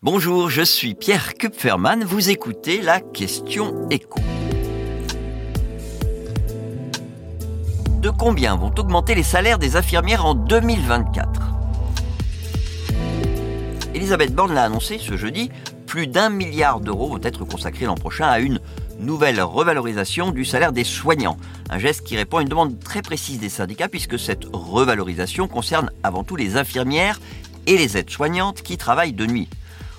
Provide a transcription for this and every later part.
Bonjour, je suis Pierre Kupferman, vous écoutez la question écho. De combien vont augmenter les salaires des infirmières en 2024 Elisabeth Borne l'a annoncé ce jeudi, plus d'un milliard d'euros vont être consacrés l'an prochain à une nouvelle revalorisation du salaire des soignants. Un geste qui répond à une demande très précise des syndicats puisque cette revalorisation concerne avant tout les infirmières et les aides-soignantes qui travaillent de nuit.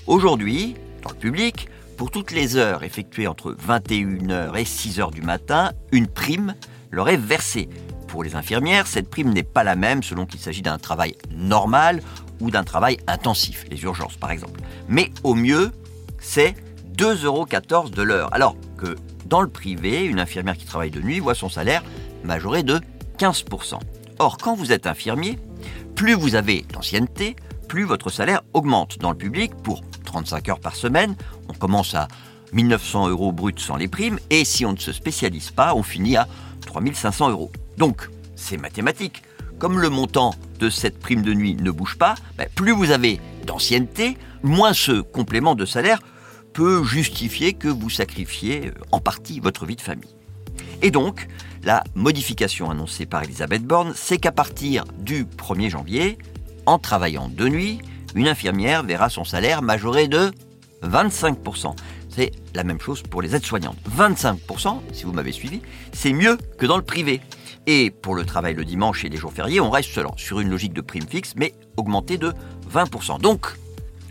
Aujourd'hui, dans le public, pour toutes les heures effectuées entre 21h et 6h du matin, une prime leur est versée. Pour les infirmières, cette prime n'est pas la même selon qu'il s'agit d'un travail normal ou d'un travail intensif, les urgences par exemple. Mais au mieux, c'est 2,14 euros de l'heure. Alors que dans le privé, une infirmière qui travaille de nuit voit son salaire majoré de 15%. Or, quand vous êtes infirmier, plus vous avez d'ancienneté, plus votre salaire augmente. Dans le public, pour 35 heures par semaine. On commence à 1900 euros bruts sans les primes. Et si on ne se spécialise pas, on finit à 3500 euros. Donc, c'est mathématique. Comme le montant de cette prime de nuit ne bouge pas, ben, plus vous avez d'ancienneté, moins ce complément de salaire peut justifier que vous sacrifiez euh, en partie votre vie de famille. Et donc, la modification annoncée par Elisabeth Borne, c'est qu'à partir du 1er janvier, en travaillant de nuit, une infirmière verra son salaire majoré de 25%. C'est la même chose pour les aides-soignantes. 25%, si vous m'avez suivi, c'est mieux que dans le privé. Et pour le travail le dimanche et les jours fériés, on reste sur une logique de prime fixe, mais augmentée de 20%. Donc,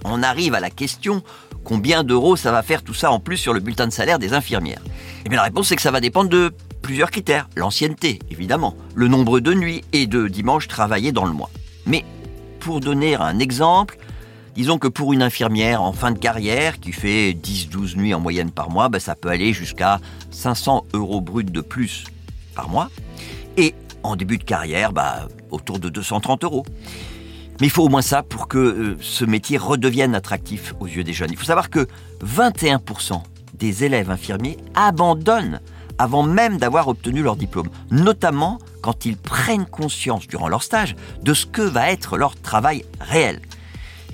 on arrive à la question combien d'euros ça va faire tout ça en plus sur le bulletin de salaire des infirmières? Eh bien la réponse c'est que ça va dépendre de plusieurs critères. L'ancienneté, évidemment, le nombre de nuits et de dimanches travaillés dans le mois. Mais pour donner un exemple, disons que pour une infirmière en fin de carrière qui fait 10-12 nuits en moyenne par mois, ben, ça peut aller jusqu'à 500 euros bruts de plus par mois. Et en début de carrière, bah, autour de 230 euros. Mais il faut au moins ça pour que euh, ce métier redevienne attractif aux yeux des jeunes. Il faut savoir que 21% des élèves infirmiers abandonnent avant même d'avoir obtenu leur diplôme, notamment quand ils prennent conscience durant leur stage de ce que va être leur travail réel.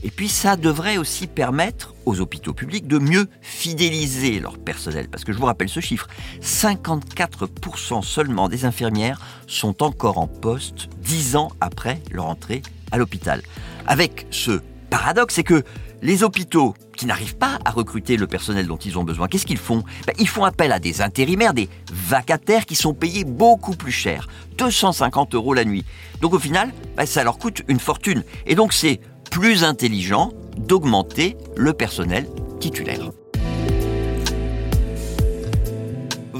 Et puis ça devrait aussi permettre aux hôpitaux publics de mieux fidéliser leur personnel. Parce que je vous rappelle ce chiffre, 54% seulement des infirmières sont encore en poste 10 ans après leur entrée à l'hôpital. Avec ce paradoxe, c'est que les hôpitaux qui n'arrivent pas à recruter le personnel dont ils ont besoin, qu'est-ce qu'ils font? Ben, Ils font appel à des intérimaires, des vacataires qui sont payés beaucoup plus cher, 250 euros la nuit. Donc au final, ben, ça leur coûte une fortune. Et donc c'est plus intelligent d'augmenter le personnel titulaire.